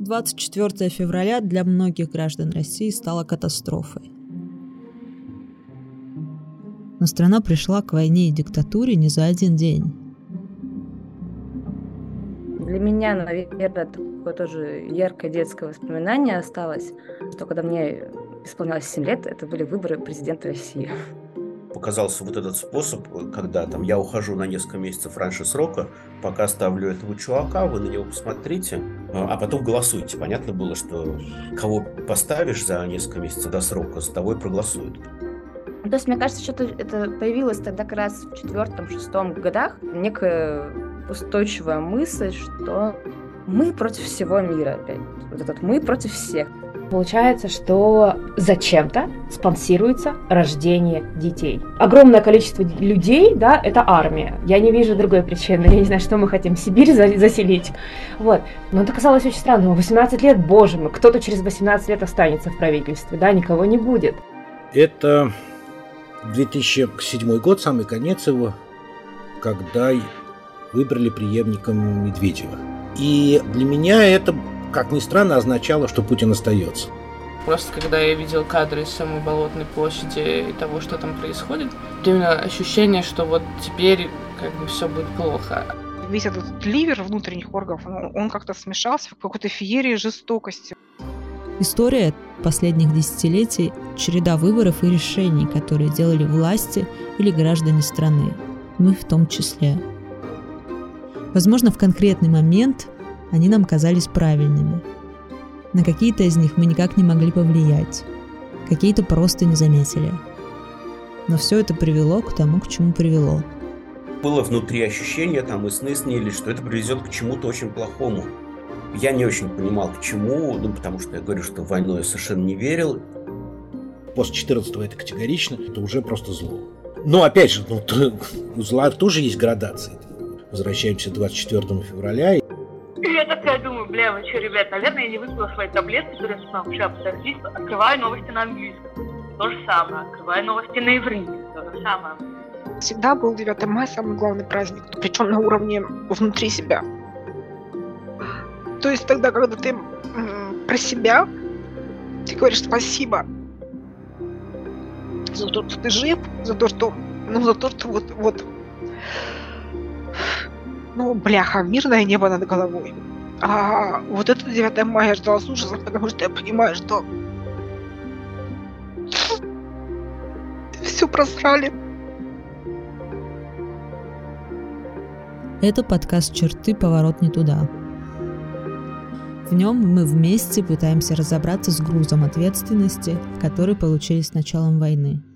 24 февраля для многих граждан России стало катастрофой. Но страна пришла к войне и диктатуре не за один день. Для меня, наверное, такое тоже яркое детское воспоминание осталось, что когда мне исполнялось 7 лет, это были выборы президента России показался вот этот способ, когда там я ухожу на несколько месяцев раньше срока, пока ставлю этого чувака, вы на него посмотрите, а потом голосуйте. Понятно было, что кого поставишь за несколько месяцев до срока, за того проголосуют. То есть, мне кажется, что это появилось тогда как раз в четвертом-шестом годах, некая устойчивая мысль, что мы против всего мира опять. Вот этот мы против всех. Получается, что зачем-то спонсируется рождение детей. Огромное количество людей, да, это армия. Я не вижу другой причины. Я не знаю, что мы хотим Сибирь заселить. Вот. Но это казалось очень странным. 18 лет, боже мой, кто-то через 18 лет останется в правительстве, да, никого не будет. Это 2007 год, самый конец его, когда выбрали преемником Медведева. И для меня это как ни странно, означало, что Путин остается. Просто когда я видел кадры из самой Болотной площади и того, что там происходит, именно ощущение, что вот теперь как бы все будет плохо. Весь этот ливер внутренних органов, он, он как-то смешался в какой-то феерии жестокости. История последних десятилетий – череда выборов и решений, которые делали власти или граждане страны. Мы в том числе. Возможно, в конкретный момент они нам казались правильными. На какие-то из них мы никак не могли повлиять, какие-то просто не заметили. Но все это привело к тому, к чему привело. Было внутри ощущение, там и сны снились, что это приведет к чему-то очень плохому. Я не очень понимал, к чему, ну, потому что я говорю, что в войну я совершенно не верил. После 14 это категорично, это уже просто зло. Но опять же, ну, у зла тоже есть градации. Возвращаемся к 24 февраля, я такая думаю, бля, вы что, ребят, наверное, я не выпила свои таблетки, которые я вообще подожди, открываю новости на английском. То же самое. Открываю новости на иврите. То же самое. Всегда был 9 мая самый главный праздник, причем на уровне внутри себя. То есть тогда, когда ты про себя, ты говоришь спасибо за то, что ты жив, за то, что, ну, за то, что вот, вот ну, бляха, мирное небо над головой. А вот это 9 мая я ждала с ужасом, потому что я понимаю, что все просрали. Это подкаст «Черты. Поворот не туда». В нем мы вместе пытаемся разобраться с грузом ответственности, который получили с началом войны –